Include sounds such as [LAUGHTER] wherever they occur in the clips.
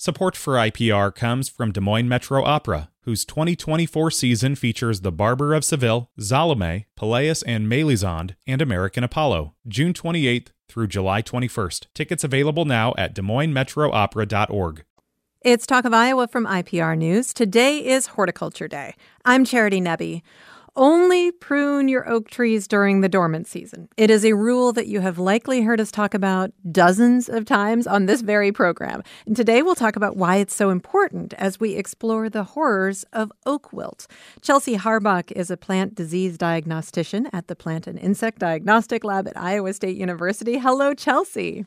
Support for IPR comes from Des Moines Metro Opera, whose 2024 season features The Barber of Seville, Salome, Pelléas and Melisande, and American Apollo, June 28th through July 21st. Tickets available now at Des Moines DesMoinesMetroOpera.org. It's Talk of Iowa from IPR News. Today is Horticulture Day. I'm Charity Nebbe. Only prune your oak trees during the dormant season. It is a rule that you have likely heard us talk about dozens of times on this very program. And today we'll talk about why it's so important as we explore the horrors of oak wilt. Chelsea Harbach is a plant disease diagnostician at the Plant and Insect Diagnostic Lab at Iowa State University. Hello, Chelsea.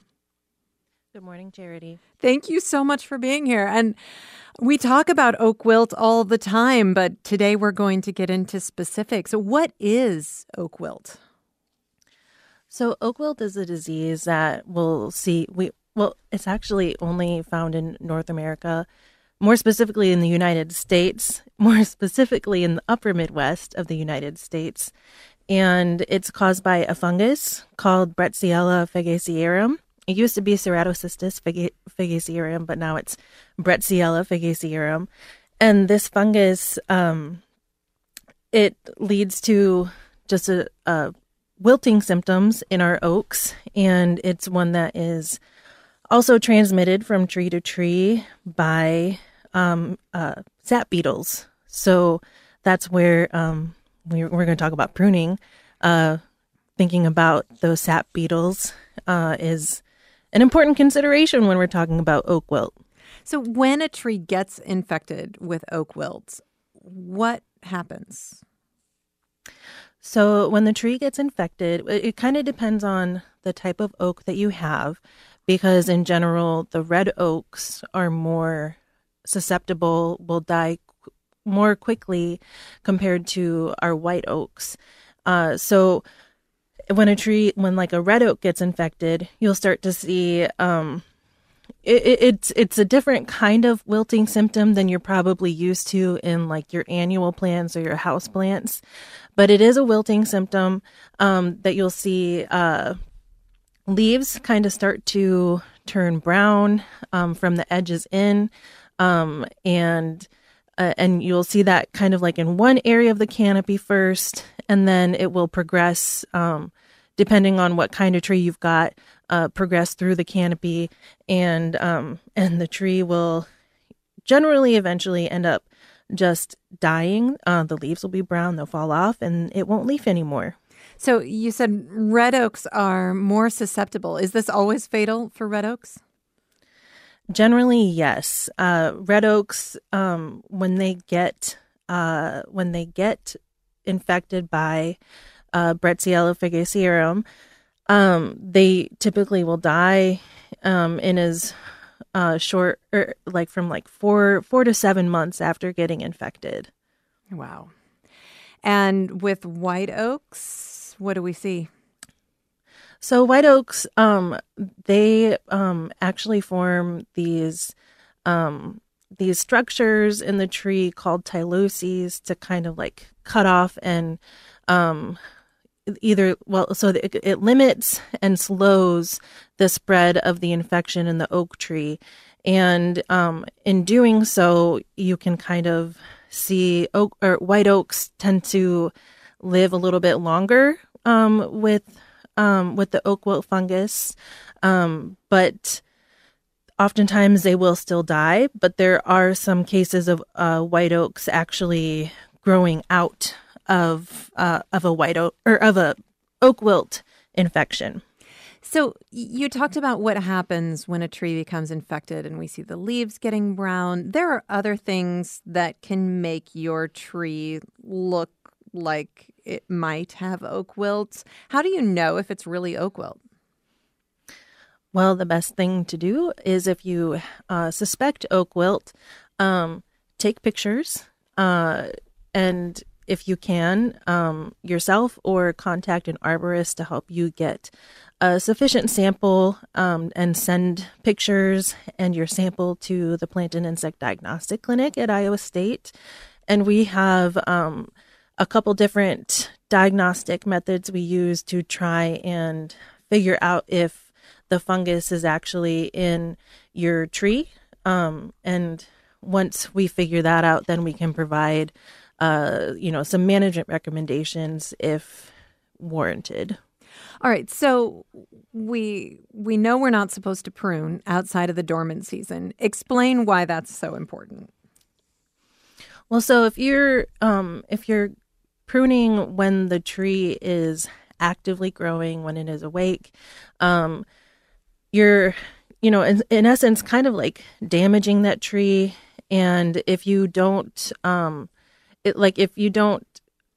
Good morning, Charity. Thank you so much for being here. And we talk about oak wilt all the time, but today we're going to get into specifics. What is oak wilt? So, oak wilt is a disease that we'll see. We well, it's actually only found in North America, more specifically in the United States, [LAUGHS] more specifically in the upper Midwest of the United States, and it's caused by a fungus called Bretziella fagacearum it used to be Ceratocystis fagacearum, but now it's Bretziella fagacearum. And this fungus, um, it leads to just a, a wilting symptoms in our oaks, and it's one that is also transmitted from tree to tree by um, uh, sap beetles. So that's where um, we, are going to talk about pruning. Uh, thinking about those sap beetles uh, is an important consideration when we're talking about oak wilt. So, when a tree gets infected with oak wilt, what happens? So, when the tree gets infected, it, it kind of depends on the type of oak that you have, because in general, the red oaks are more susceptible, will die qu- more quickly compared to our white oaks. Uh, so, when a tree when like a red oak gets infected you'll start to see um it, it, it's it's a different kind of wilting symptom than you're probably used to in like your annual plants or your house plants but it is a wilting symptom um, that you'll see uh, leaves kind of start to turn brown um, from the edges in um, and uh, and you'll see that kind of like in one area of the canopy first and then it will progress um, depending on what kind of tree you've got, uh, progress through the canopy, and um, and the tree will generally eventually end up just dying. Uh, the leaves will be brown, they'll fall off, and it won't leaf anymore. So you said red oaks are more susceptible. Is this always fatal for red oaks? Generally, yes. Uh, red oaks, um, when they get uh, when they get infected by uh, Bretziella um, they typically will die um, in as uh, short, or er, like from like four four to seven months after getting infected. Wow. And with white oaks, what do we see? So white oaks, um, they um, actually form these um, these structures in the tree called tyloses to kind of like cut off and um, either well so it, it, limits and slows the spread of the infection in the oak tree. And um, in doing so you can kind of see oak or white oaks tend to live a little bit longer um, with um, with the oak wilt fungus um, but oftentimes they will still die but there are some cases of uh, white oaks actually growing out of uh, of a white oak or of a oak wilt infection. So you talked about what happens when a tree becomes infected and we see the leaves getting brown. There are other things that can make your tree look like it might have oak wilt. How do you know if it's really oak wilt? Well, the best thing to do is if you uh, suspect oak wilt, um, take pictures uh, and if you can, um, yourself or contact an arborist to help you get a sufficient sample um, and send pictures and your sample to the Plant and Insect Diagnostic Clinic at Iowa State. And we have um, a couple different diagnostic methods we use to try and figure out if the fungus is actually in your tree Um, and once we figure that out, then we can provide, uh, you know, some management recommendations if warranted. All right, so we we know we're not supposed to prune outside of the dormant season. Explain why that's so important. Well, so if you're um, if you're pruning when the tree is actively growing, when it is awake, um, you're you know in, in essence kind of like damaging that tree. And if you don't, um, it like if you don't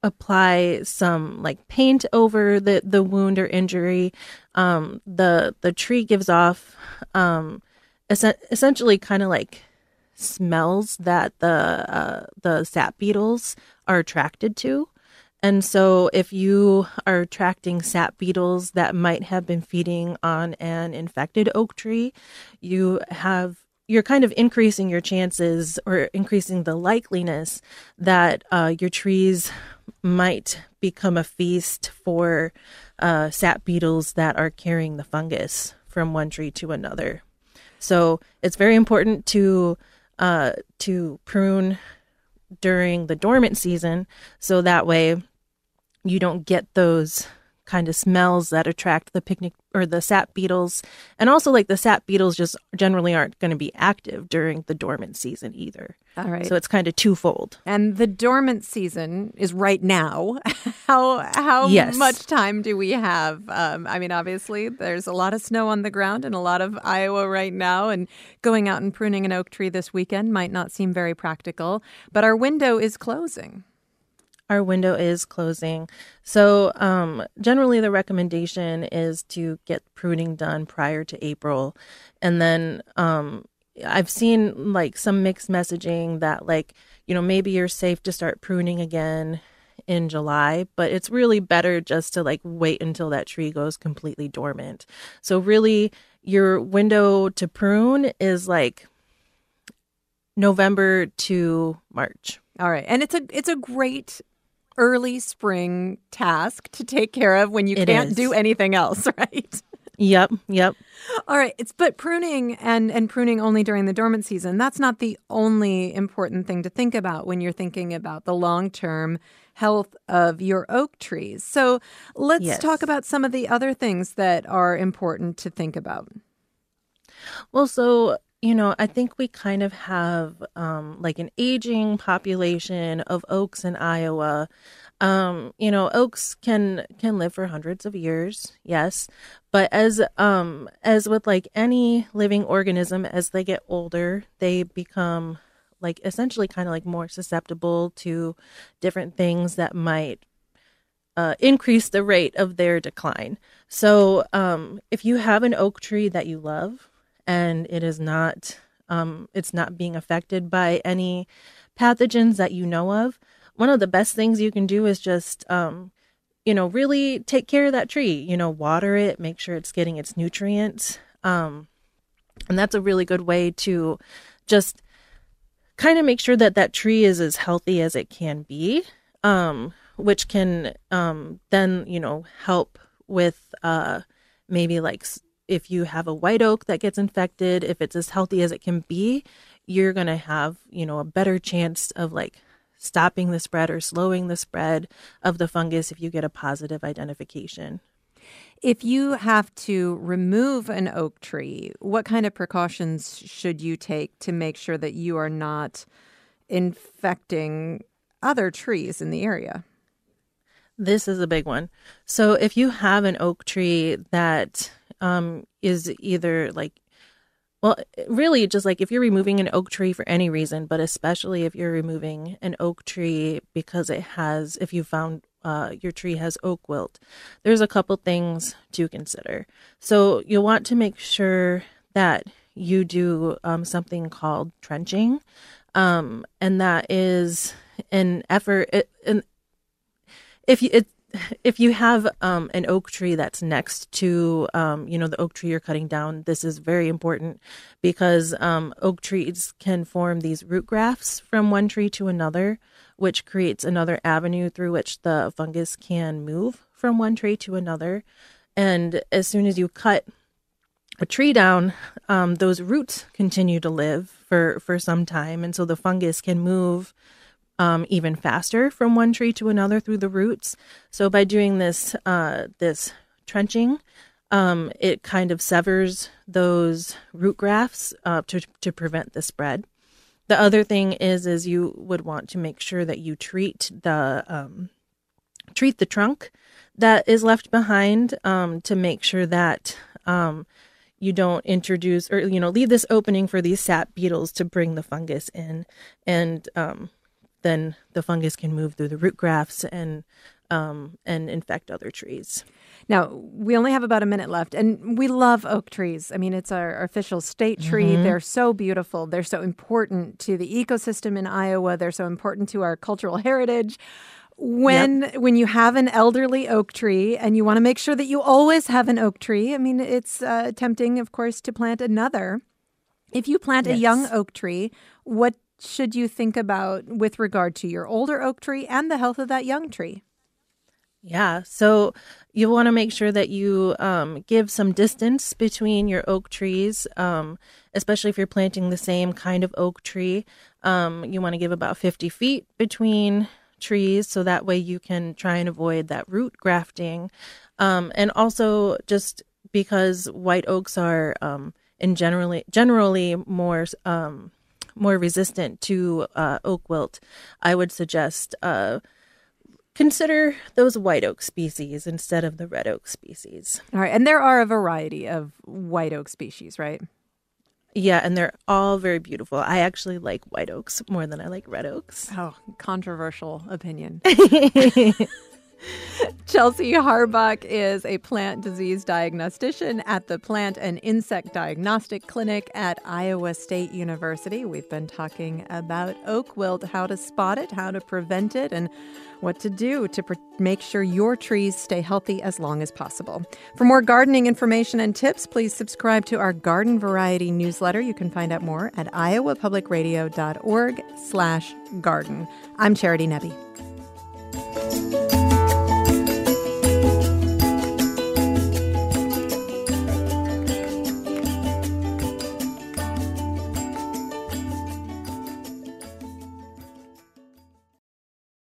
apply some like paint over the the wound or injury um the the tree gives off um es- essentially kind of like smells that the uh, the sap beetles are attracted to and so if you are attracting sap beetles that might have been feeding on an infected oak tree you have you're kind of increasing your chances or increasing the likeliness that uh, your trees might become a feast for uh, sap beetles that are carrying the fungus from one tree to another. So it's very important to uh, to prune during the dormant season, so that way you don't get those kind of smells that attract the picnic or the sap beetles. And also, like the sap beetles just generally aren't going to be active during the dormant season either. All right. So it's kind of twofold. And the dormant season is right now. [LAUGHS] how how Yes. much time do we have? Um, I mean, obviously, there's a lot of snow on the ground in a lot of Iowa right now, and going out and pruning an oak tree this weekend might not seem very practical. But our window is closing. Our window is closing. So, um, generally, the recommendation is to get pruning done prior to April. And then um, I've seen like some mixed messaging that, like, you know, maybe you're safe to start pruning again in July, but it's really better just to like wait until that tree goes completely dormant. So, really, your window to prune is like November to March. All right, and it's a it's a great early spring task to take care of when you It can't is. do anything else, [LAUGHS] right? Yep, yep. All right, it's but pruning and and pruning only during the dormant season. That's not the only important thing to think about when you're thinking about the long-term health of your oak trees. So, let's Yes. talk about some of the other things that are important to think about. Well, so, you know, I think we kind of have um, like an aging population of oaks in Iowa. Um, you know, oaks can can live for hundreds of years, yes, but as um as with like any living organism, as they get older, they become like essentially kind of like more susceptible to different things that might uh, increase the rate of their decline. So, um, if you have an oak tree that you love and it is not, um, it's not being affected by any pathogens that you know of, one of the best things you can do is just, um, you know, really take care of that tree. You know, water it, make sure it's getting its nutrients, um, and that's a really good way to just kind of make sure that that tree is as healthy as it can be um which can um then you know help with uh maybe like if you have a white oak that gets infected if it's as healthy as it can be you're going to have you know a better chance of like stopping the spread or slowing the spread of the fungus if you get a positive identification If you have to remove an oak tree, what kind of precautions should you take to make sure that you are not infecting other trees in the area? This is a big one. So if you have an oak tree that um, is either like, well, really just like if you're removing an oak tree for any reason, but especially if you're removing an oak tree because it has, if you found uh, your tree has oak wilt, there's a couple things to consider. So you'll want to make sure that you do um, something called trenching, um, and that is an effort. It, an if you it, if you have um, an oak tree that's next to um, you know the oak tree you're cutting down, this is very important because um, oak trees can form these root grafts from one tree to another, which creates another avenue through which the fungus can move from one tree to another. And as soon as you cut a tree down, um, those roots continue to live for for some time, and so the fungus can move um, even faster from one tree to another through the roots. So by doing this uh, this trenching, um, it kind of severs those root grafts uh, to to prevent the spread. The other thing is is you would want to make sure that you treat the um, treat the trunk that is left behind um, to make sure that um, you don't introduce or you know leave this opening for these sap beetles to bring the fungus in and um, then the fungus can move through the root grafts and um, and infect other trees. Now, we only have about a minute left, and we love oak trees. I mean, it's our, official state tree. Mm-hmm. They're so beautiful. They're so important to the ecosystem in Iowa. They're so important to our cultural heritage when yep. when you have an elderly oak tree and you want to make sure that you always have an oak tree i mean it's uh, tempting of course to plant another if you plant yes. a young oak tree what should you think about with regard to your older oak tree and the health of that young tree yeah so you want to make sure that you um, give some distance between your oak trees um, especially if you're planting the same kind of oak tree um, you want to give about 50 feet between trees so that way you can try and avoid that root grafting. Um, and also just because white oaks are um, in generally generally more um, more resistant to uh, oak wilt, I would suggest uh, consider those white oak species instead of the red oak species. All right, and there are a variety of white oak species, right? Yeah, and they're all very beautiful. I actually like white oaks more than I like red oaks. Oh, controversial opinion. [LAUGHS] [LAUGHS] Chelsea Harbach is a plant disease diagnostician at the Plant and Insect Diagnostic Clinic at Iowa State University. We've been talking about oak wilt, how to spot it, how to prevent it, and what to do to pre- make sure your trees stay healthy as long as possible. For more gardening information and tips, please subscribe to our garden variety newsletter. You can find out more at iowapublicradio.org slash garden. I'm Charity Nebbe.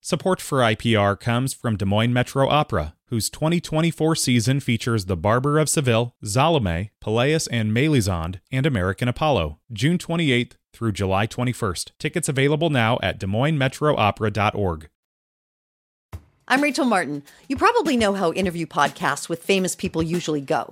Support for IPR comes from Des Moines Metro Opera, whose 2024 season features The Barber of Seville, Salome, Pelléas and Mélisande, and American Apollo, June 28th through July 21st. Tickets available now at DesMoinesMetroOpera.org. I'm Rachel Martin. You probably know how interview podcasts with famous people usually go.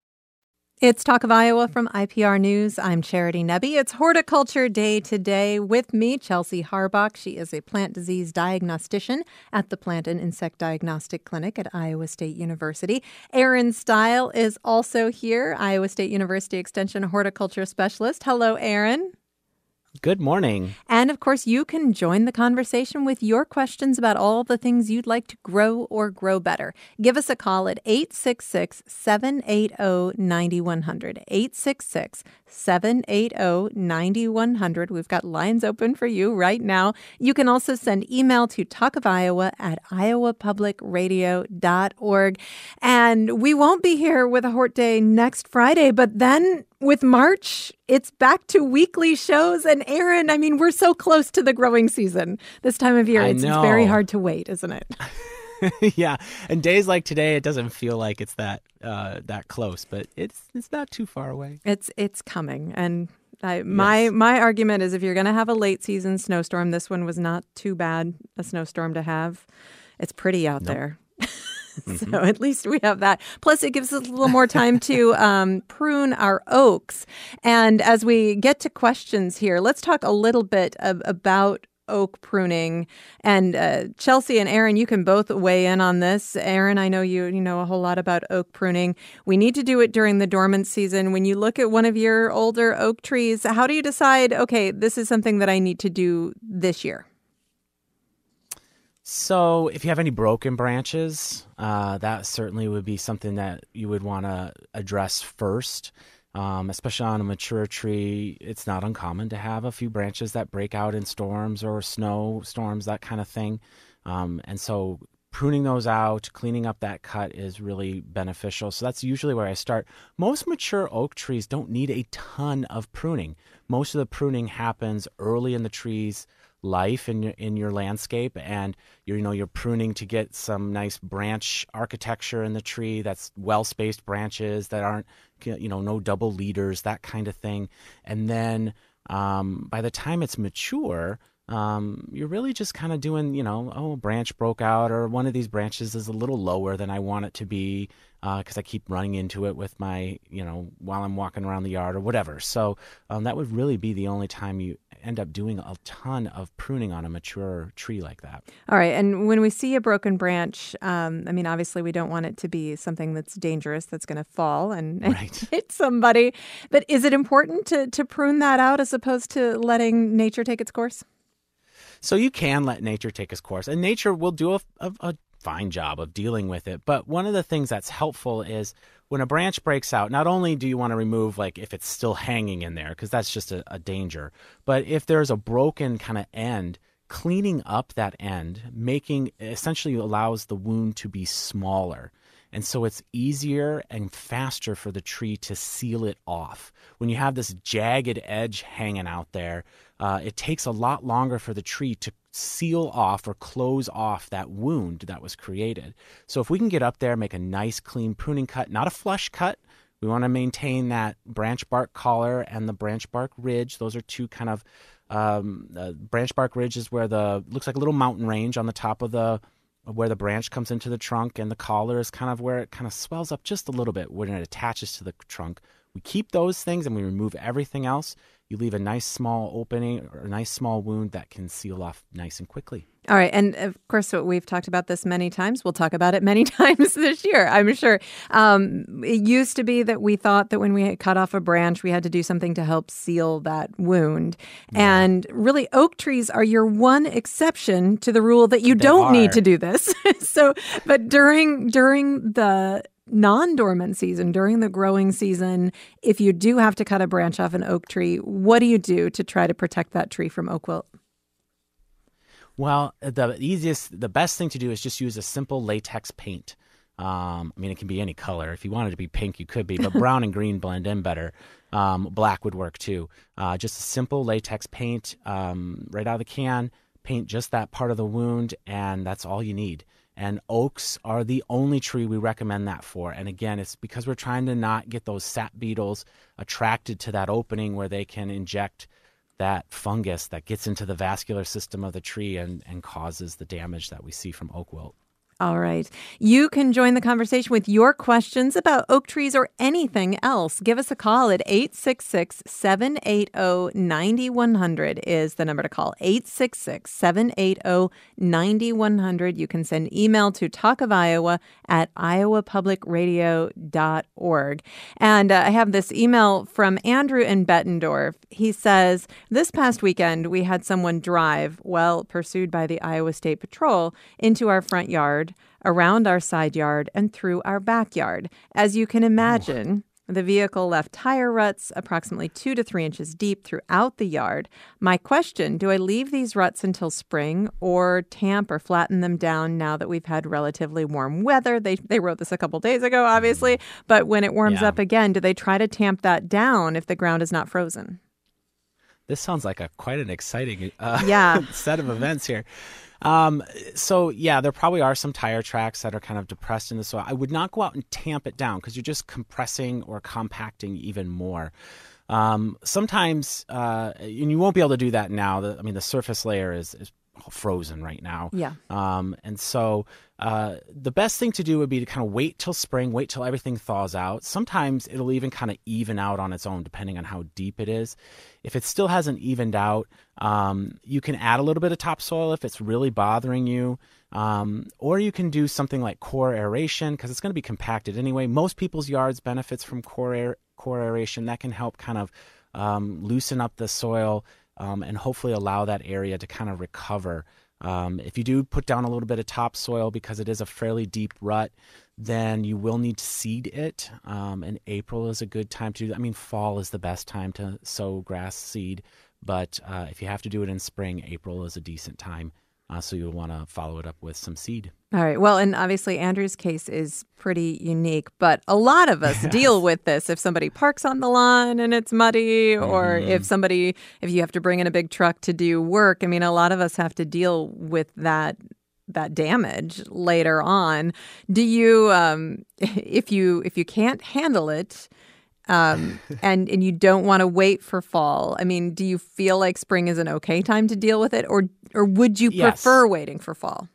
It's Talk of Iowa from IPR News. I'm Charity Nebbe. It's Horticulture Day today. With me, Chelsea Harbach. She is a plant disease diagnostician at the Plant and Insect Diagnostic Clinic at Iowa State University. Aaron Steil is also here, Iowa State University Extension horticulture specialist. Hello, Aaron. Good morning. And of course, you can join the conversation with your questions about all the things you'd like to grow or grow better. Give us a call at 866 780 9100. 866 780 9100. We've got lines open for you right now. You can also send email to Talk of Iowa at iowapublicradio.org. And we won't be here with a Hort Day next Friday, but then with March, it's back to weekly shows. And Aaron, I mean, we're so close to the growing season this time of year. It's, it's, very hard to wait, isn't it? [LAUGHS] [LAUGHS] yeah, and days like today, it doesn't feel like it's that uh, that close, but it's it's not too far away. It's it's coming, and I, my yes. my argument is if you're going to have a late season snowstorm, this one was not too bad a snowstorm to have. It's pretty out nope. there. [LAUGHS] Mm-hmm. So at least we have that. Plus, it gives us a little more time to [LAUGHS] um, prune our oaks. And as we get to questions here, let's talk a little bit of, about oak pruning. And uh, Chelsea and Aaron, you can both weigh in on this. Aaron, I know you you know a whole lot about oak pruning. We need to do it during the dormant season. When you look at one of your older oak trees, how do you decide? Okay, this is something that I need to do this year. So, if you have any broken branches, uh, that certainly would be something that you would want to address first. Um, especially on a mature tree, it's not uncommon to have a few branches that break out in storms or snow storms, that kind of thing. Um, and so pruning those out, cleaning up that cut is really beneficial. So that's usually where I start. Most mature oak trees don't need a ton of pruning. Most of the pruning happens early in the tree's life in your in your landscape and you know you're pruning to get some nice branch architecture in the tree that's well spaced branches that aren't you know no double leaders that kind of thing and then um, by the time it's mature um, you're really just kind of doing, you know, oh, branch broke out, or one of these branches is a little lower than I want it to be because uh, I keep running into it with my, you know, while I'm walking around the yard or whatever. So um, that would really be the only time you end up doing a ton of pruning on a mature tree like that. All right. And when we see a broken branch, um, I mean, obviously we don't want it to be something that's dangerous that's going to fall and, [LAUGHS] and Right. hit somebody. But is it important to, to prune that out as opposed to letting nature take its course? So you can let nature take its course, and nature will do a, a, a fine job of dealing with it. But one of the things that's helpful is when a branch breaks out, not only do you want to remove, like, if it's still hanging in there, because that's just a, a danger, but if there's a broken kind of end, cleaning up that end, making essentially allows the wound to be smaller. And so it's easier and faster for the tree to seal it off. When you have this jagged edge hanging out there, uh, it takes a lot longer for the tree to seal off or close off that wound that was created. So if we can get up there, make a nice clean pruning cut, not a flush cut. We want to maintain that branch bark collar and the branch bark ridge. Those are two kind of um, uh, branch bark ridge is where the looks like a little mountain range on the top of the where the branch comes into the trunk, and the collar is kind of where it kind of swells up just a little bit when it attaches to the trunk. We keep those things and we remove everything else. You leave a nice small opening or a nice small wound that can seal off nice and quickly. All right. And of course, we've talked about this many times. We'll talk about it many [LAUGHS] times this year, I'm sure. Um, it used to be that we thought that when we cut off a branch, we had to do something to help seal that wound. And really, oak trees are your one exception to the rule that you They don't need to do this. [LAUGHS] so, but during during the non-dormant season during the growing season if you do have to cut a branch off an oak tree what do you do to try to protect that tree from oak wilt Well, the easiest, the best thing to do is just use a simple latex paint. Um, I mean, it can be any color. If you wanted to be pink, you could be, but [LAUGHS] brown and green blend in better. Um, black would work too. Uh, just a simple latex paint um, right out of the can. Paint just that part of the wound, and that's all you need. And oaks are the only tree we recommend that for. And again, it's because we're trying to not get those sap beetles attracted to that opening where they can inject that fungus that gets into the vascular system of the tree and, and causes the damage that we see from oak wilt. All right. You can join the conversation with your questions about oak trees or anything else. Give us a call at 866 780 9100 is the number to call. 866 780 9100. You can send email to Talk of Iowa at iowapublicradio.org. And uh, I have this email from Andrew in Bettendorf. He says, This past weekend, we had someone drive, well pursued by the Iowa State Patrol, into our front yard, around our side yard, and through our backyard. As you can imagine, the vehicle left tire ruts approximately two to three inches deep throughout the yard. My question do I leave these ruts until spring or tamp or flatten them down now that we've had relatively warm weather? They, they wrote this a couple days ago, obviously, but when it warms Yeah. up again, do they try to tamp that down if the ground is not frozen? This sounds like a quite an exciting uh, Yeah. [LAUGHS] set of events here. Um, so yeah, there probably are some tire tracks that are kind of depressed in the soil. I would not go out and tamp it down because you're just compressing or compacting even more. Um, sometimes, uh, and you won't be able to do that now. I mean, the surface layer is, is frozen right now. Yeah. Um, and so uh, the best thing to do would be to kind of wait till spring, wait till everything thaws out. Sometimes it'll even kind of even out on its own, depending on how deep it is. If it still hasn't evened out, um, you can add a little bit of topsoil if it's really bothering you. Um, or you can do something like core aeration because it's going to be compacted anyway. Most people's yards benefits from core core aeration. That can help kind of um, loosen up the soil um, and hopefully allow that area to kind of recover. Um, if you do put down a little bit of topsoil because it is a fairly deep rut, then you will need to seed it. Um, and April is a good time to do that. I mean, fall is the best time to sow grass seed, but uh, if you have to do it in spring, April is a decent time. Uh, so you'll want to follow it up with some seed. All right. Well, and obviously Andrew's case is pretty unique, but a lot of us yes. [LAUGHS] deal with this. If somebody parks on the lawn and it's muddy, or mm-hmm. if somebody, if you have to bring in a big truck to do work, I mean, a lot of us have to deal with that that damage later on. Do you, um, [LAUGHS] if you if you can't handle it, um, [LAUGHS] and and you don't want to wait for fall. I mean, do you feel like spring is an okay time to deal with it, or or would you yes. prefer waiting for fall?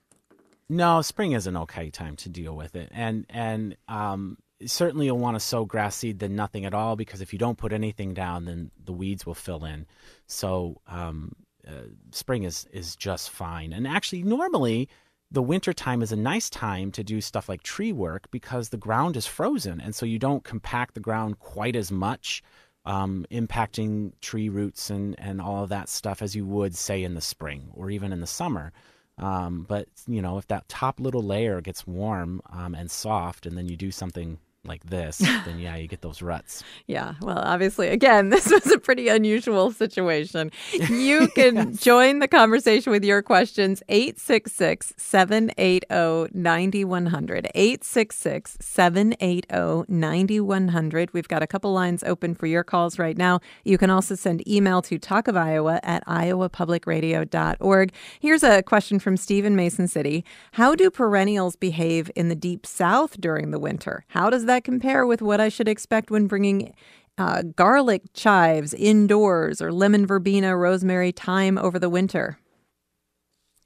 No, spring is an okay time to deal with it, and and um, certainly you'll want to sow grass seed than nothing at all because if you don't put anything down, then the weeds will fill in. So um, uh, spring is is just fine, and actually normally the winter time is a nice time to do stuff like tree work because the ground is frozen and so you don't compact the ground quite as much um, impacting tree roots and, and all of that stuff as you would say in the spring or even in the summer. Um, but you know if that top little layer gets warm um, and soft and then you do something like this, [LAUGHS] then yeah, you get those ruts. yeah. Well, obviously, again, [LAUGHS] this was a pretty unusual situation. You [LAUGHS] can yes. join the conversation with your questions 866 780 9100. 866 780 9100. We've got a couple lines open for your calls right now. You can also send email to Talk of Iowa at iowapublicradio.org. Here's a question from Stephen Mason City How do perennials behave in the deep south during the winter? How does that that compare with what I should expect when bringing uh, garlic chives indoors or lemon verbena, rosemary, thyme over the winter?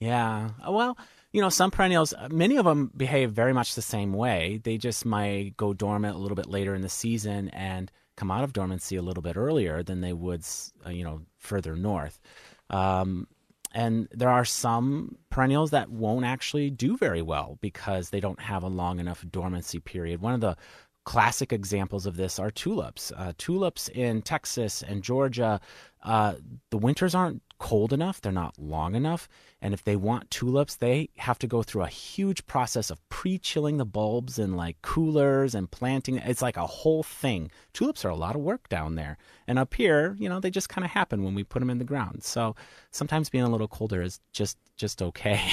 Yeah. Uh, well, you know, some perennials, uh, many of them behave very much the same way. They just might go dormant a little bit later in the season and come out of dormancy a little bit earlier than they would, uh, you know, further north. Um, and there are some perennials that won't actually do very well because they don't have a long enough dormancy period. One of the classic examples of this are tulips. Uh, tulips in Texas and Georgia, uh, the winters aren't cold enough, they're not long enough. And if they want tulips, they have to go through a huge process of pre chilling the bulbs in like coolers and planting. It's like a whole thing. Tulips are a lot of work down there. And up here, you know, they just kind of happen when we put them in the ground. So sometimes being a little colder is just just okay.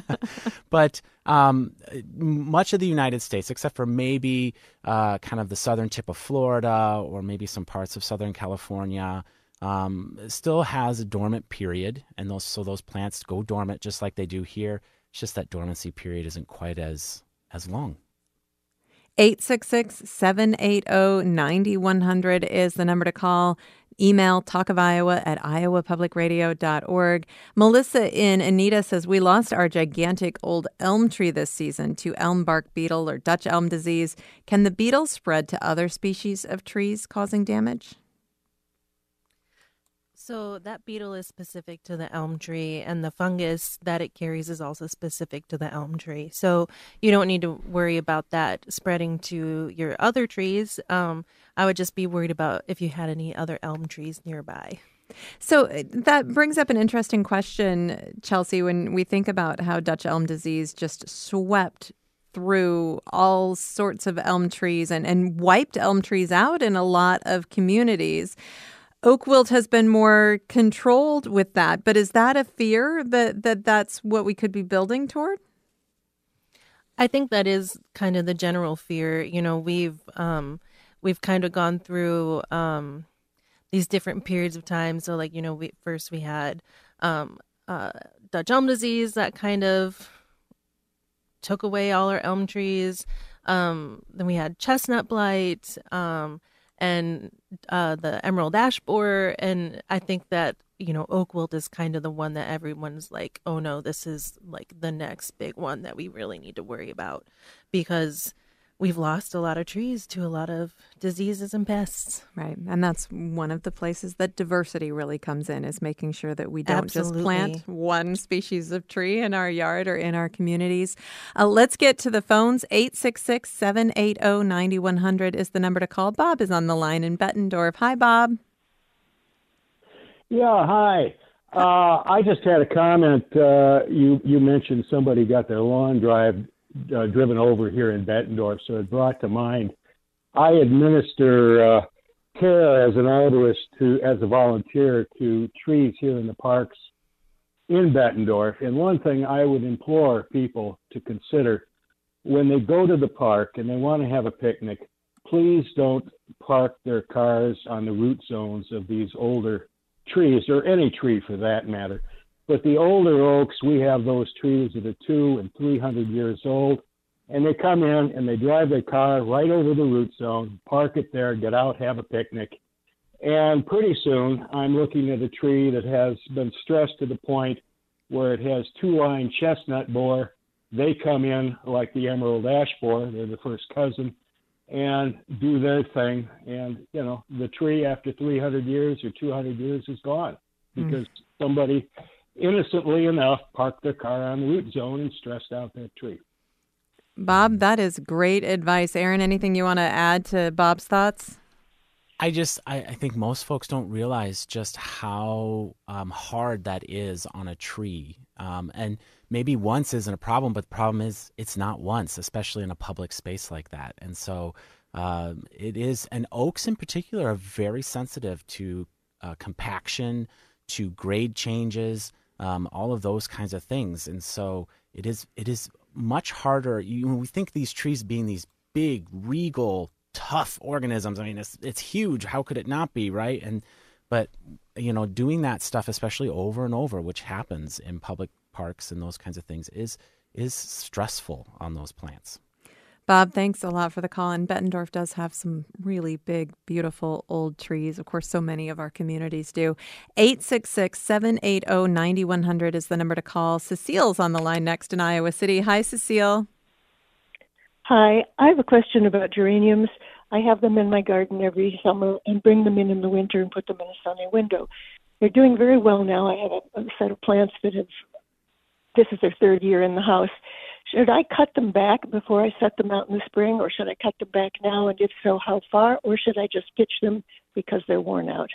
[LAUGHS] but um, much of the United States, except for maybe uh, kind of the southern tip of Florida or maybe some parts of Southern California, um, still has a dormant period, and those so those plants go dormant just like they do here. It's just that dormancy period isn't quite as as long. 866-780-9100 is the number to call. Email talk of Iowa at iowapublicradio.org. Melissa in Anita says, We lost our gigantic old elm tree this season to elm bark beetle or Dutch elm disease. Can the beetle spread to other species of trees, causing damage? So that beetle is specific to the elm tree, and the fungus that it carries is also specific to the elm tree. So you don't need to worry about that spreading to your other trees. Um, I would just be worried about if you had any other elm trees nearby. So uh, that brings up an interesting question, Chelsea, when we think about how Dutch elm disease just swept through all sorts of elm trees and, and wiped elm trees out in a lot of communities. Oak wilt has been more controlled with that, but is that a fear that, that that's what we could be building toward? I think that is kind of the general fear. You know, we've um, we've kind of gone through um, these different periods of time. So, like you know, we first we had um, uh, Dutch elm disease that kind of took away all our elm trees. Um, then we had chestnut blight. Um, and uh, the emerald ash borer. And I think that, you know, oak wilt is kind of the one that everyone's like, oh no, this is like the next big one that we really need to worry about because we've lost a lot of trees to a lot of diseases and pests. Right. And that's one of the places that diversity really comes in is making sure that we don't Absolutely. just plant one species of tree in our yard or in our communities. Uh, let's get to the phones. 866 780 9100 is the number to call. Bob is on the line in Bettendorf. Hi, Bob. Yeah, hi. Uh, I just had a comment. Uh, you you mentioned somebody got their lawn drive uh, driven over here in Bettendorf, so it brought to mind. I administer uh, care as an arborist to, as a volunteer to trees here in the parks in Bettendorf. And one thing I would implore people to consider when they go to the park and they want to have a picnic, please don't park their cars on the root zones of these older trees or any tree for that matter. But the older oaks, we have those trees that are two and three hundred years old, and they come in and they drive their car right over the root zone, park it there, get out, have a picnic, and pretty soon I'm looking at a tree that has been stressed to the point where it has two line chestnut borer. They come in like the emerald ash borer, they're the first cousin, and do their thing. And, you know, the tree after 300 years or 200 years is gone hmm. because mm. somebody innocently enough parked their car on the root zone and stressed out that tree. Bob, that is great advice. Aaron, anything you want to add to Bob's thoughts? I just I, I think most folks don't realize just how um, hard that is on a tree. Um, and maybe once isn't a problem, but the problem is it's not once, especially in a public space like that. And so uh, it is, and oaks in particular are very sensitive to uh, compaction, to grade changes um, all of those kinds of things. And so it is it is much harder. You, we think these trees being these big, regal, tough organisms. I mean, it's it's huge. How could it not be, right? And but you know, doing that stuff, especially over and over, which happens in public parks and those kinds of things, is is stressful on those plants. Bob, thanks a lot for the call. And Bettendorf does have some really big, beautiful old trees. Of course, so many of our communities do. 866 780 9100 is the number to call. Cecile's on the line next in Iowa City. Hi, Cecile. Hi, I have a question about geraniums. I have them in my garden every summer and bring them in in the winter and put them in a sunny window. They're doing very well now. I have a, a set of plants that have, this is their third year in the house should I cut them back before I set them out in the spring, or should I cut them back now? And if so, how far? Or should I just pitch them because they're worn out?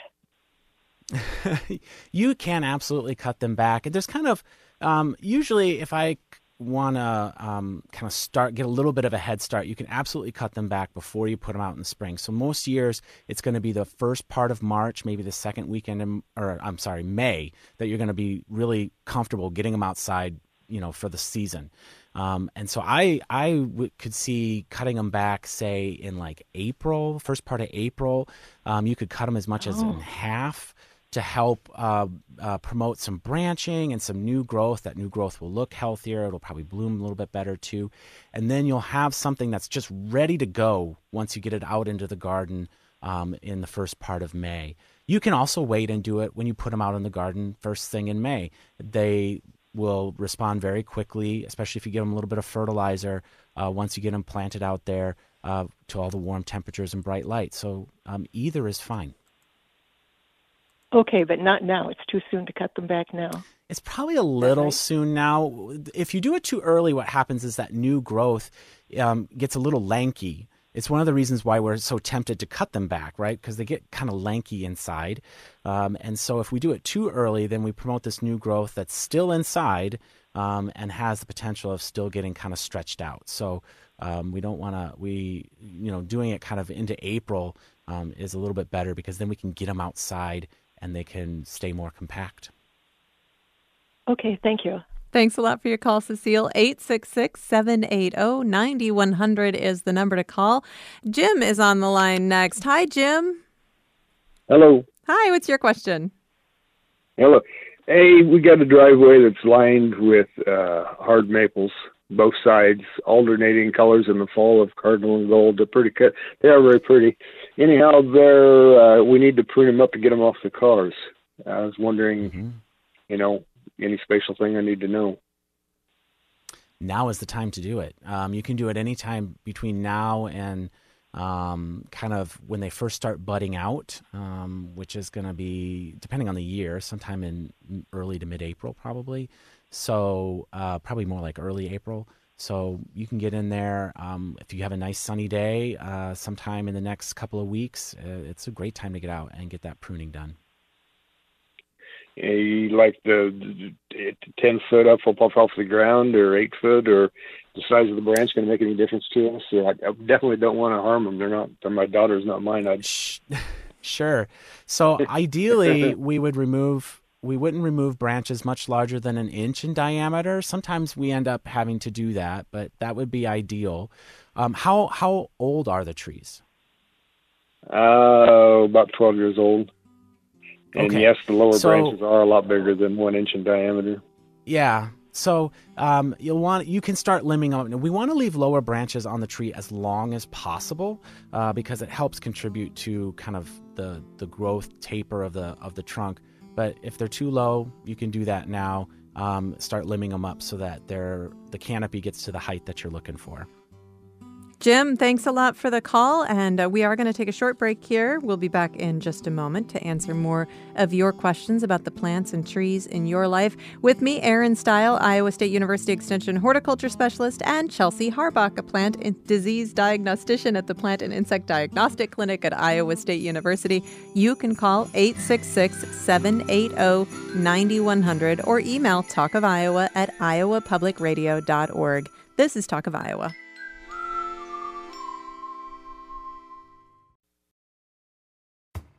[LAUGHS] you can absolutely cut them back. And There's kind of um, usually if I want to um, kind of start get a little bit of a head start, you can absolutely cut them back before you put them out in the spring. So most years it's going to be the first part of March, maybe the second weekend, in, or I'm sorry, May, that you're going to be really comfortable getting them outside, you know, for the season. Um, and so I I w- could see cutting them back, say in like April, first part of April. Um, you could cut them as much oh. as in oh. half to help uh, uh, promote some branching and some new growth. That new growth will look healthier. It'll probably bloom a little bit better too. And then you'll have something that's just ready to go once you get it out into the garden um, in the first part of May. You can also wait and do it when you put them out in the garden first thing in May. They will respond very quickly, especially if you give them a little bit of fertilizer uh, once you get them planted out there uh, to all the warm temperatures and bright light. So um, either is fine. Okay, but not now. It's too soon to cut them back now. It's probably a little right. soon now. If you do it too early, what happens is that new growth um, gets a little lanky it's one of the reasons why we're so tempted to cut them back, right? Because they get kind of lanky inside. Um, and so if we do it too early, then we promote this new growth that's still inside um, and has the potential of still getting kind of stretched out. So um, we don't want to, we, you know, doing it kind of into April um, is a little bit better because then we can get them outside and they can stay more compact. Okay, thank you. Thanks a lot for your call, Cecile. 866 780 9100 is the number to call. Jim is on the line next. Hi, Jim. Hello. Hi, what's your question? Hello. Hey, we got a driveway that's lined with uh, hard maples, both sides, alternating colors in the fall of cardinal and gold. They're pretty cut. They are very pretty. Anyhow, they're uh, we need to prune them up to get them off the cars. I was wondering, mm-hmm. you know, any special thing I need to know? Now is the time to do it. Um, you can do it anytime between now and um, kind of when they first start budding out, um, which is going to be depending on the year, sometime in early to mid-April probably. So uh, probably more like early April. So you can get in there um, if you have a nice sunny day, uh, sometime in the next couple of weeks. Uh, it's a great time to get out and get that pruning done. Like the, the ten foot up off off the ground, or eight foot, or the size of the branch going to make any difference to us? So I, I definitely don't want to harm them. They're not. They're my daughters, not mine. I'd... Sure. So ideally, [LAUGHS] we would remove. We wouldn't remove branches much larger than an inch in diameter. Sometimes we end up having to do that, but that would be ideal. Um, how how old are the trees? Uh, about twelve years old. And Okay. yes, the lower So- branches are a lot bigger than one inch in diameter. Yeah. So um, you'll want you can start limbing them. We want to leave lower branches on the tree as long as possible uh, because it helps contribute to kind of the the growth taper of the of the trunk. But if they're too low, you can do that now. Um, start limbing them up so that they're the canopy gets to the height that you're looking for. Jim, thanks a lot for the call. And uh, we are going to take a short break here. We'll be back in just a moment to answer more of your questions about the plants and trees in your life. With me, Aaron Steil, Iowa State University Extension horticulture specialist, and Chelsea Harbach, a plant and disease diagnostician at the Plant and Insect Diagnostic Clinic at Iowa State University. You can call 866 780 9100 or email Talk of Iowa at iowapublicradio.org. This is Talk of Iowa.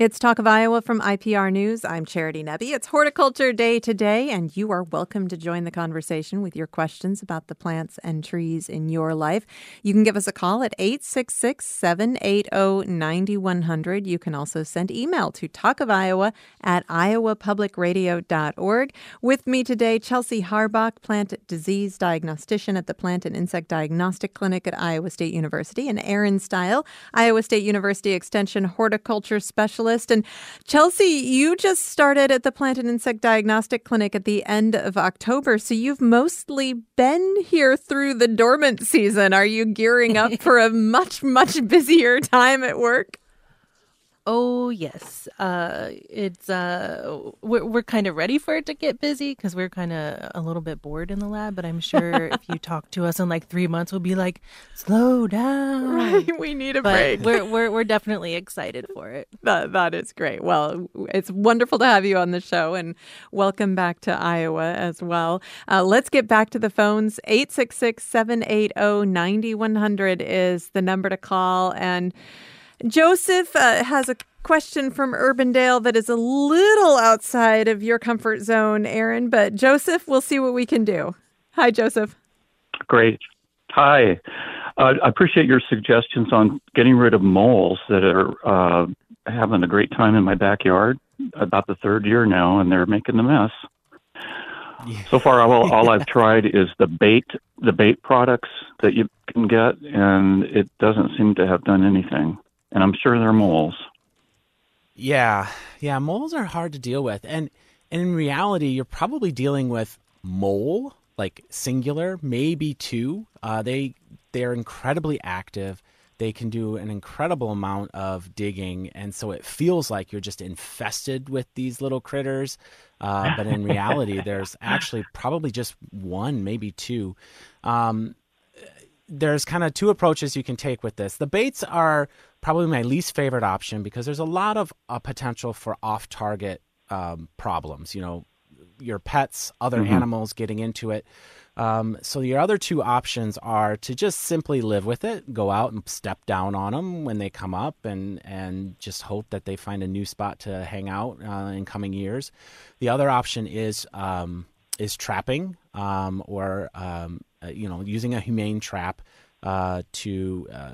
It's Talk of Iowa from IPR News. I'm Charity Nebbe. It's Horticulture Day today, and you are welcome to join the conversation with your questions about the plants and trees in your life. You can give us a call at 866 780 9100. You can also send email to talkofiowa at iowapublicradio.org. With me today, Chelsea Harbach, plant disease diagnostician at the Plant and Insect Diagnostic Clinic at Iowa State University, and Aaron Steil, Iowa State University Extension horticulture specialist. And Chelsea, you just started at the Plant and Insect Diagnostic Clinic at the end of October, so you've mostly been here through the dormant season. Are you gearing up [LAUGHS] for a much, much busier time at work? Oh yes, uh, it's uh, we're we're kind of ready for it to get busy because we're kind of a little bit bored in the lab. But I'm sure if you [LAUGHS] talk to us in like three months, we'll be like, slow down. Right, [LAUGHS] we need a But break. we're [LAUGHS] we're we're definitely excited for it. That, that is great. Well, it's wonderful to have you on the show and welcome back to Iowa as well. Uh, let's get back to the phones. 866 780 9100 is the number to call. And Joseph uh, has a question from Urbandale that is a little outside of your comfort zone, Aaron. But Joseph, we'll see what we can do. Hi, Joseph. Great. Hi. Uh, I appreciate your suggestions on getting rid of moles that are uh, having a great time in my backyard. About the third year now, and they're making the mess. So far, all, all I've [LAUGHS] tried is the bait, the bait products that you can get, and it doesn't seem to have done anything. And I'm sure they're moles. Yeah, yeah, moles are hard to deal with, and and in reality, you're probably dealing with mole, like singular, maybe two. Uh, they they're incredibly active. They can do an incredible amount of digging, and so it feels like you're just infested with these little critters. Uh, but in reality, [LAUGHS] there's actually probably just one, maybe two. Um, there's kind of two approaches you can take with this. The baits are probably my least favorite option because there's a lot of uh, potential for off-target um, problems. You know, your pets, other Mhm. animals getting into it. Um, so your other two options are to just simply live with it, go out and step down on them when they come up, and and just hope that they find a new spot to hang out uh, in coming years. The other option is um, is trapping um, or um, uh, you know using a humane trap uh, to uh,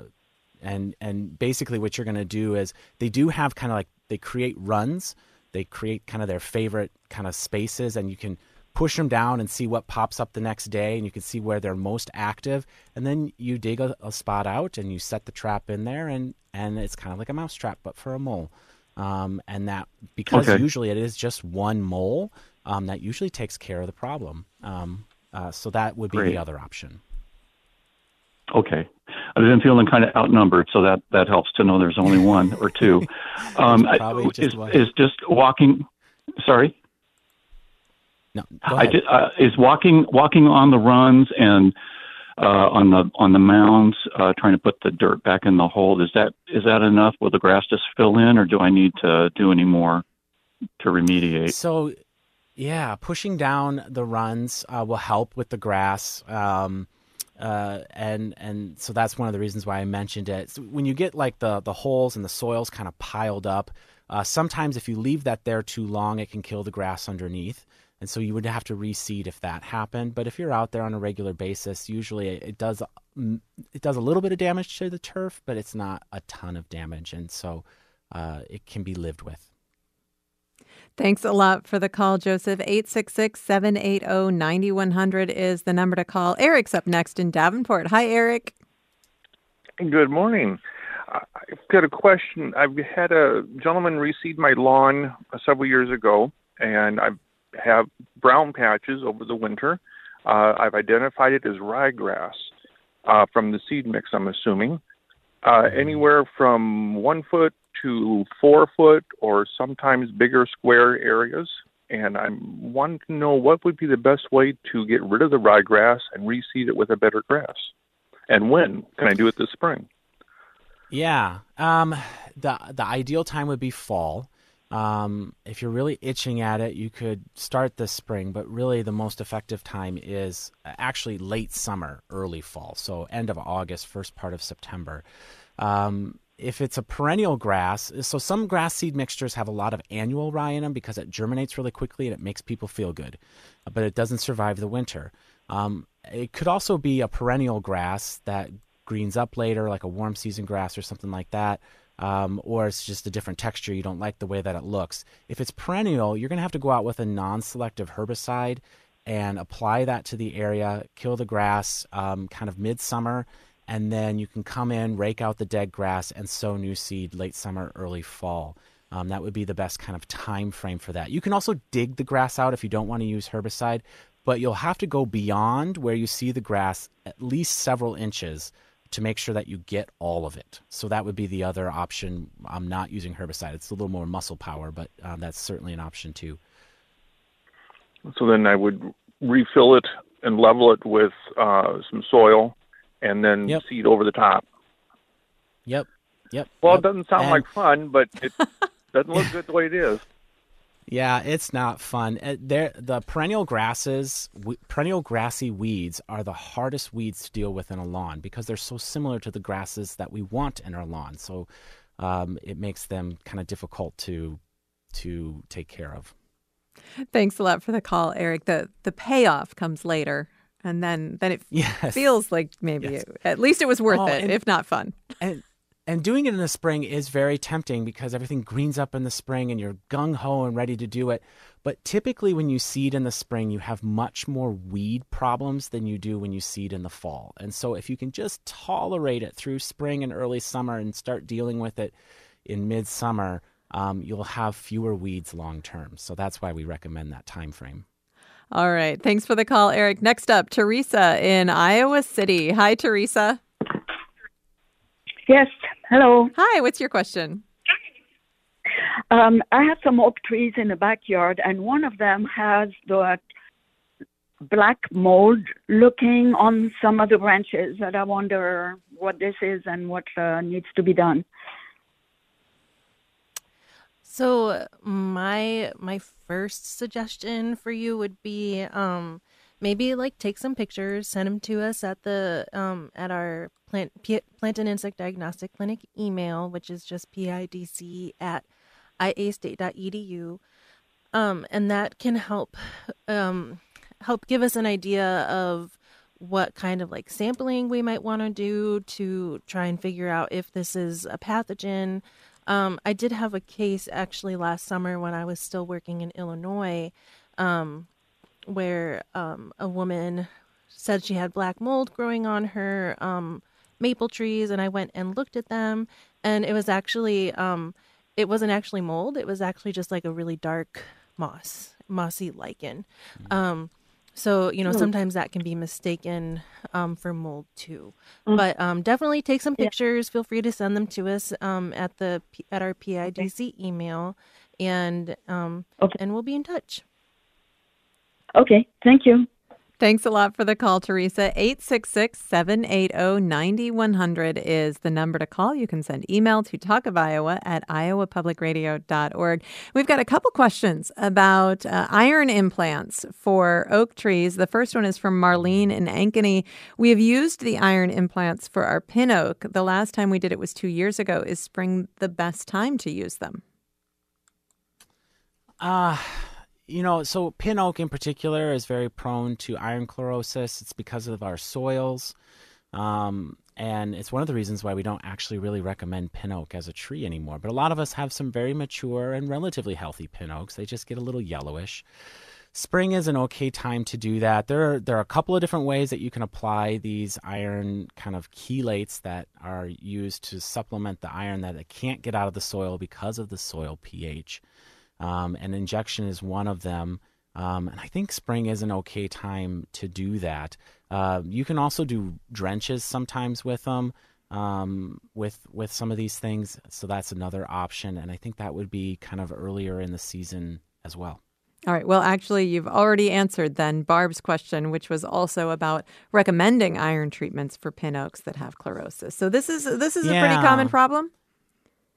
and and basically what you're going to do is they do have kind of like they create runs. They create kind of their favorite kind of spaces and you can push them down and see what pops up the next day and you can see where they're most active. And then you dig a, a spot out and you set the trap in there and and it's kind of like a mouse trap but for a mole. Um, and that because Okay. usually it is just one mole um, that usually takes care of the problem. Um, uh, so that would be Great. the other option Okay. I've been feeling kind of outnumbered, so that, that helps to know there's only one or two. [LAUGHS] Um, just is, one. is just walking. Sorry. No, I did, uh, is walking walking on the runs and uh, on the on the mounds, uh, trying to put the dirt back in the hole. Is that is that enough? Will the grass just fill in, or do I need to do any more to remediate? So, yeah, pushing down the runs uh, will help with the grass. Um, uh, and and so that's one of the reasons why I mentioned it. So when you get like the the holes and the soils kind of piled up, uh, sometimes if you leave that there too long, it can kill the grass underneath. And so you would have to reseed if that happened. But if you're out there on a regular basis, usually it, does mm, it does a little bit of damage to the turf, but it's not a ton of damage, and so uh, it can be lived with. Thanks a lot for the call, Joseph. 866 780 9100 is the number to call. Eric's up next in Davenport. Hi, Eric. Good morning. I've got a question. I've had a gentleman reseed my lawn several years ago, and I have brown patches over the winter. Uh, I've identified it as ryegrass uh, from the seed mix, I'm assuming. Uh, anywhere from one foot to four foot, or sometimes bigger square areas. And I wanted to know what would be the best way to get rid of the ryegrass and reseed it with a better grass. And when can I do it this spring? Yeah. Um, the the ideal time would be fall. Um, if you're really itching at it, you could start this spring, but really the most effective time is actually late summer, early fall. So end of August, first part of September. Um, if it's a perennial grass, so some grass seed mixtures have a lot of annual rye in them because it germinates really quickly and it makes people feel good, but it doesn't survive the winter. Um, it could also be a perennial grass that greens up later, like a warm season grass or something like that. Um, or it's just a different texture. You don't like the way that it looks. If it's perennial, you're going to have to go out with a non selective herbicide and apply that to the area, kill the grass um, kind of midsummer, and then you can come in, rake out the dead grass, and sow new seed late summer, early fall. Um, that would be the best kind of time frame for that. You can also dig the grass out if you don't want to use herbicide, but you'll have to go beyond where you see the grass at least several inches to make sure that you get all of it. So that would be the other option. I'm not using herbicide. It's a little more muscle power, but um, that's certainly an option too. So then I would refill it and level it with uh, some soil and then Yep. seed over the top. Yep. Yep. Well, yep. it doesn't sound And- like fun, but it [LAUGHS] doesn't look good the way it is. Yeah, it's not fun. Uh, there, the perennial grasses, perennial grassy weeds are the hardest weeds to deal with in a lawn because they're so similar to the grasses that we want in our lawn. So um, it makes them kind of difficult to to take care of. Thanks a lot for the call, Eric. The the payoff comes later, and then then it [LAUGHS] Yes. feels like maybe Yes. it, at least it was worth Oh, it, and- if not fun. and and doing it in the spring is very tempting because everything greens up in the spring and you're gung ho and ready to do it. But typically, when you seed in the spring, you have much more weed problems than you do when you seed in the fall. And so, if you can just tolerate it through spring and early summer and start dealing with it in midsummer, um, you'll have fewer weeds long term. So that's why we recommend that time frame. All right. Thanks for the call, Eric. Next up, Teresa in Iowa City. Hi, Teresa. Yes. Hello. Hi. What's your question? Um, I have some oak trees in the backyard, and one of them has the black mold looking on some of the branches. And I wonder what this is and what uh, needs to be done. So my my first suggestion for you would be um maybe like take some pictures, send them to us at the um at our plant P- plant and insect diagnostic clinic email, which is just pidc at iastate.edu. Um, and that can help um help give us an idea of what kind of like sampling we might want to do to try and figure out if this is a pathogen. Um, I did have a case actually last summer when I was still working in Illinois, um, where um, a woman said she had black mold growing on her um, maple trees, and I went and looked at them, and it was actually um, it wasn't actually mold; it was actually just like a really dark moss, mossy lichen. Um, So, you know, Mm. sometimes that can be mistaken um, for mold too. Mm. But um, definitely take some Yeah. pictures. Feel free to send them to us um, at the at our PIDC email, and um, and we'll be in touch. Okay, thank you. Thanks a lot for the call, Teresa. 866 780 9100 is the number to call. You can send email to Talk of Iowa at iowapublicradio.org. We've got a couple questions about uh, iron implants for oak trees. The first one is from Marlene in Ankeny. We have used the iron implants for our pin oak. The last time we did it was two years ago. Is spring the best time to use them? Uh, you know, so pin oak in particular is very prone to iron chlorosis. It's because of our soils. Um, and it's one of the reasons why we don't actually really recommend pin oak as a tree anymore. But a lot of us have some very mature and relatively healthy pin oaks. They just get a little yellowish. Spring is an okay time to do that. There are, there are a couple of different ways that you can apply these iron kind of chelates that are used to supplement the iron that it can't get out of the soil because of the soil pH. Um, and injection is one of them. Um, and I think spring is an okay time to do that. Uh, you can also do drenches sometimes with them, um, with with some of these things. So that's another option. And I think that would be kind of earlier in the season as well. All right. Well, actually, you've already answered then Barb's question, which was also about recommending iron treatments for pin oaks that have chlorosis. So this is this is a pretty common problem.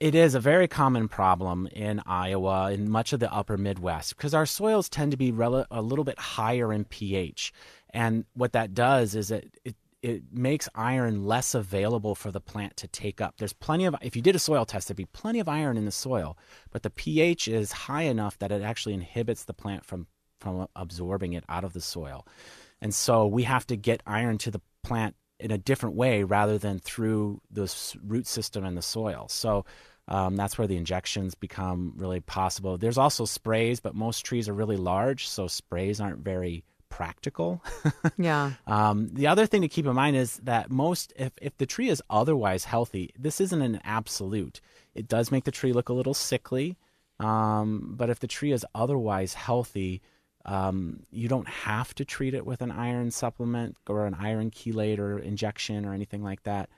It is a very common problem in Iowa and much of the upper Midwest because our soils tend to be rel- a little bit higher in pH. And what that does is it, it, it makes iron less available for the plant to take up. There's plenty of, if you did a soil test, there'd be plenty of iron in the soil, but the pH is high enough that it actually inhibits the plant from, from absorbing it out of the soil. And so we have to get iron to the plant in a different way rather than through the root system and the soil. So um, that's where the injections become really possible. There's also sprays, but most trees are really large, so sprays aren't very practical. [LAUGHS] Yeah. Um, the other thing to keep in mind is that most, if, if the tree is otherwise healthy, this isn't an absolute. It does make the tree look a little sickly, um, but if the tree is otherwise healthy, um, you don't have to treat it with an iron supplement or an iron chelate or injection or anything like that.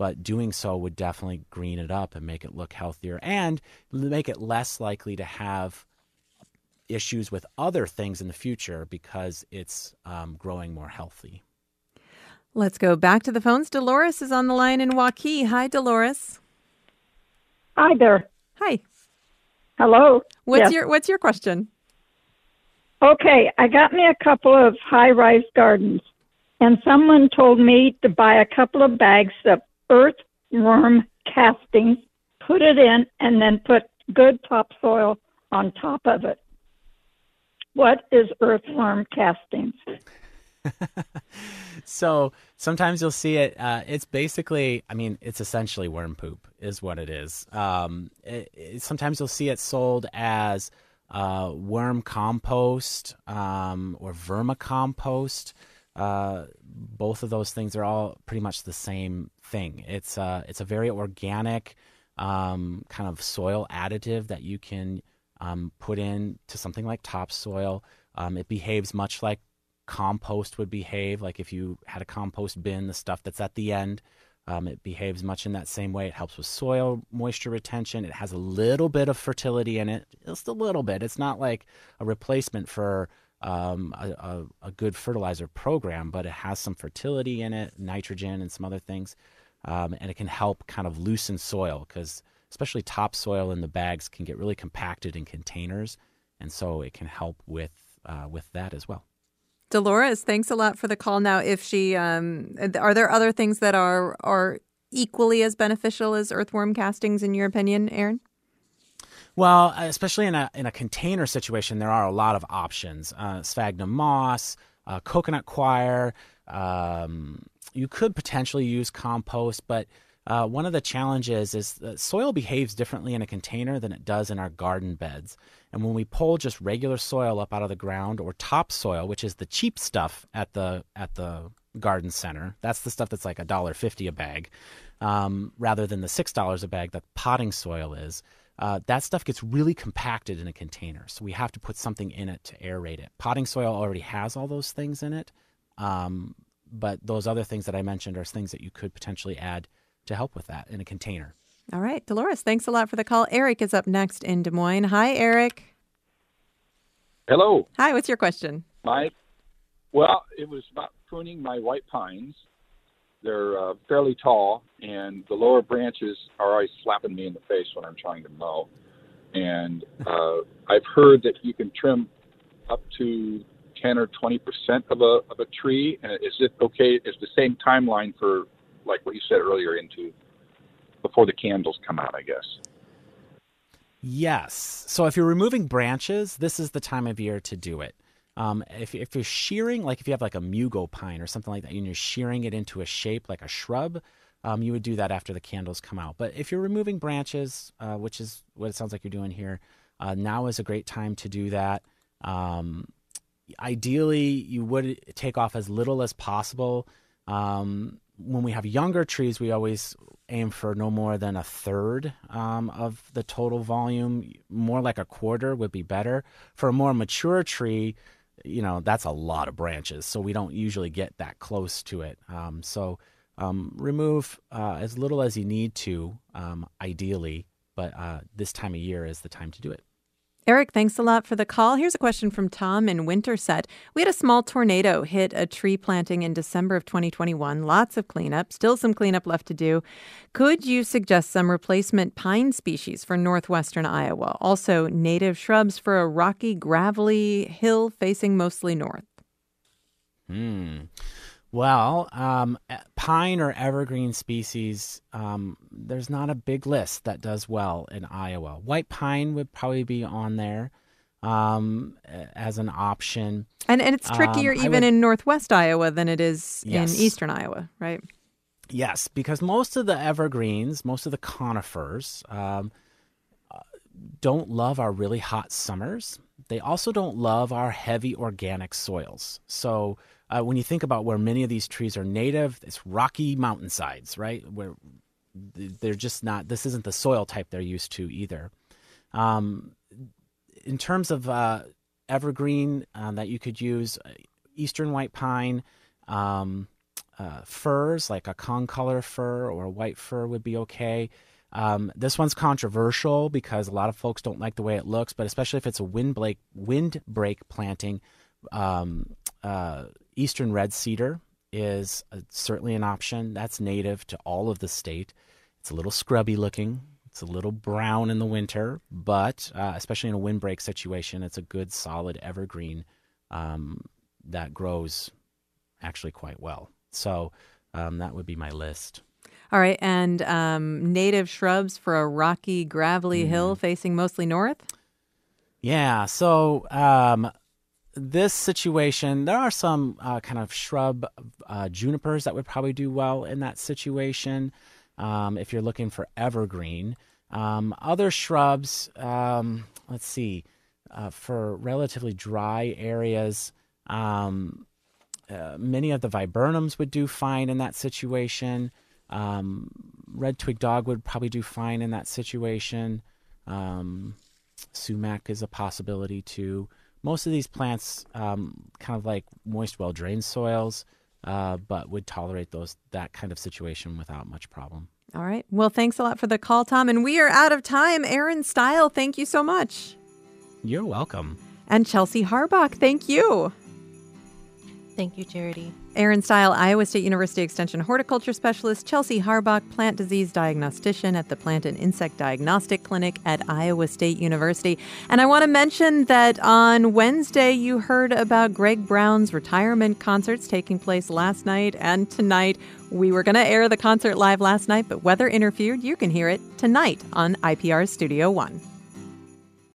But doing so would definitely green it up and make it look healthier and make it less likely to have issues with other things in the future because it's um, growing more healthy. Let's go back to the phones. Dolores is on the line in Waukee. Hi, Dolores. Hi there. Hi. Hello. What's Yes. your What's your question? Okay, I got me a couple of high-rise gardens, and someone told me to buy a couple of bags of earthworm castings, put it in, and then put good topsoil on top of it. What is earthworm castings? [LAUGHS] So sometimes you'll see it. Uh, it's basically, I mean, it's essentially worm poop, is what it is. Um, it, it- sometimes you'll see it sold as uh, worm compost um, or vermicompost. Uh, both of those things are all pretty much the same thing. It's uh, it's a very organic um, kind of soil additive that you can um, put in to something like topsoil. Um, it behaves much like compost would behave. Like if you had a compost bin, the stuff that's at the end, um, it behaves much in that same way. It helps with soil moisture retention. It has a little bit of fertility in it, just a little bit. It's not like a replacement for um, a, a, a good fertilizer program, but it has some fertility in it, nitrogen, and some other things. Um, and it can help kind of loosen soil because, especially topsoil in the bags, can get really compacted in containers. And so it can help with, uh, with that as well. Dolores, thanks a lot for the call. Now, if she, um, are there other things that are are equally as beneficial as earthworm castings, in your opinion, Aaron? Well, especially in a in a container situation, there are a lot of options. Uh, sphagnum moss, uh, coconut coir. Um, you could potentially use compost, but uh, one of the challenges is that soil behaves differently in a container than it does in our garden beds. And when we pull just regular soil up out of the ground or topsoil, which is the cheap stuff at the at the garden center, that's the stuff that's like a dollar fifty a bag, um, rather than the six dollars a bag that potting soil is. Uh, that stuff gets really compacted in a container. So we have to put something in it to aerate it. Potting soil already has all those things in it, um, but those other things that I mentioned are things that you could potentially add to help with that in a container. All right, Dolores, thanks a lot for the call. Eric is up next in Des Moines. Hi, Eric. Hello. Hi, what's your question? My, well, it was about pruning my white pines. They're uh, fairly tall, and the lower branches are always slapping me in the face when I'm trying to mow. And uh, I've heard that you can trim up to 10 or 20 percent of a of a tree. And is it okay? Is the same timeline for like what you said earlier into before the candles come out? I guess. Yes. So if you're removing branches, this is the time of year to do it. Um, if, if you're shearing, like if you have like a mugo pine or something like that, and you're shearing it into a shape like a shrub, um, you would do that after the candles come out. But if you're removing branches, uh, which is what it sounds like you're doing here, uh, now is a great time to do that. Um, ideally, you would take off as little as possible. Um, when we have younger trees, we always aim for no more than a third um, of the total volume. More like a quarter would be better. For a more mature tree, you know, that's a lot of branches. So we don't usually get that close to it. Um, so um, remove uh, as little as you need to, um, ideally, but uh, this time of year is the time to do it. Eric, thanks a lot for the call. Here's a question from Tom in Winterset. We had a small tornado hit a tree planting in December of 2021. Lots of cleanup, still some cleanup left to do. Could you suggest some replacement pine species for northwestern Iowa? Also, native shrubs for a rocky, gravelly hill facing mostly north. Hmm. Well, um, pine or evergreen species, um, there's not a big list that does well in Iowa. White pine would probably be on there um, as an option. And, and it's trickier Um, even would- in northwest Iowa than it is Yes. in eastern Iowa, right? Yes, because most of the evergreens, most of the conifers, um, uh, don't love our really hot summers. They also don't love our heavy organic soils. So uh, when you think about where many of these trees are native, it's rocky mountainsides, right? Where they're just not. This isn't the soil type they're used to either. Um, in terms of uh, evergreen uh, that you could use, uh, eastern white pine. Um, uh, firs, like a concolor fir or a white fir, would be okay. Um, this one's controversial because a lot of folks don't like the way it looks, but especially if it's a windbreak windbreak planting, um, uh, eastern red cedar is uh certainly an option. That's native to all of the state. It's a little scrubby looking. It's a little brown in the winter, but uh, especially in a windbreak situation, it's a good solid evergreen um, that grows actually quite well. So um, that would be my list. All right. And um, native shrubs for a rocky, gravelly hill facing mostly north? Yeah. So um, this situation, there are some uh, kind of shrub uh, junipers that would probably do well in that situation. Um, if you're looking for evergreen, um, other shrubs. Um, let's see. Uh, for relatively dry areas, um, uh, many of the viburnums would do fine in that situation. Um, red twig dogwood would probably do fine in that situation. Um, sumac is a possibility too. Most of these plants um, kind of like moist, well drained soils, uh, but would tolerate those that kind of situation without much problem. All right. Well, thanks a lot for the call, Tom. And we are out of time. Aaron Steil, thank you so much. You're welcome. And Chelsea Harbach, thank you. Thank you, Charity. Aaron Steil, Iowa State University Extension horticulture specialist, Chelsea Harbach, plant disease diagnostician at the Plant and Insect Diagnostic Clinic at Iowa State University. And I want to mention that on Wednesday, you heard about Greg Brown's retirement concerts taking place last night and tonight. We were going to air the concert live last night, but weather interfered. You can hear it tonight on IPR Studio One.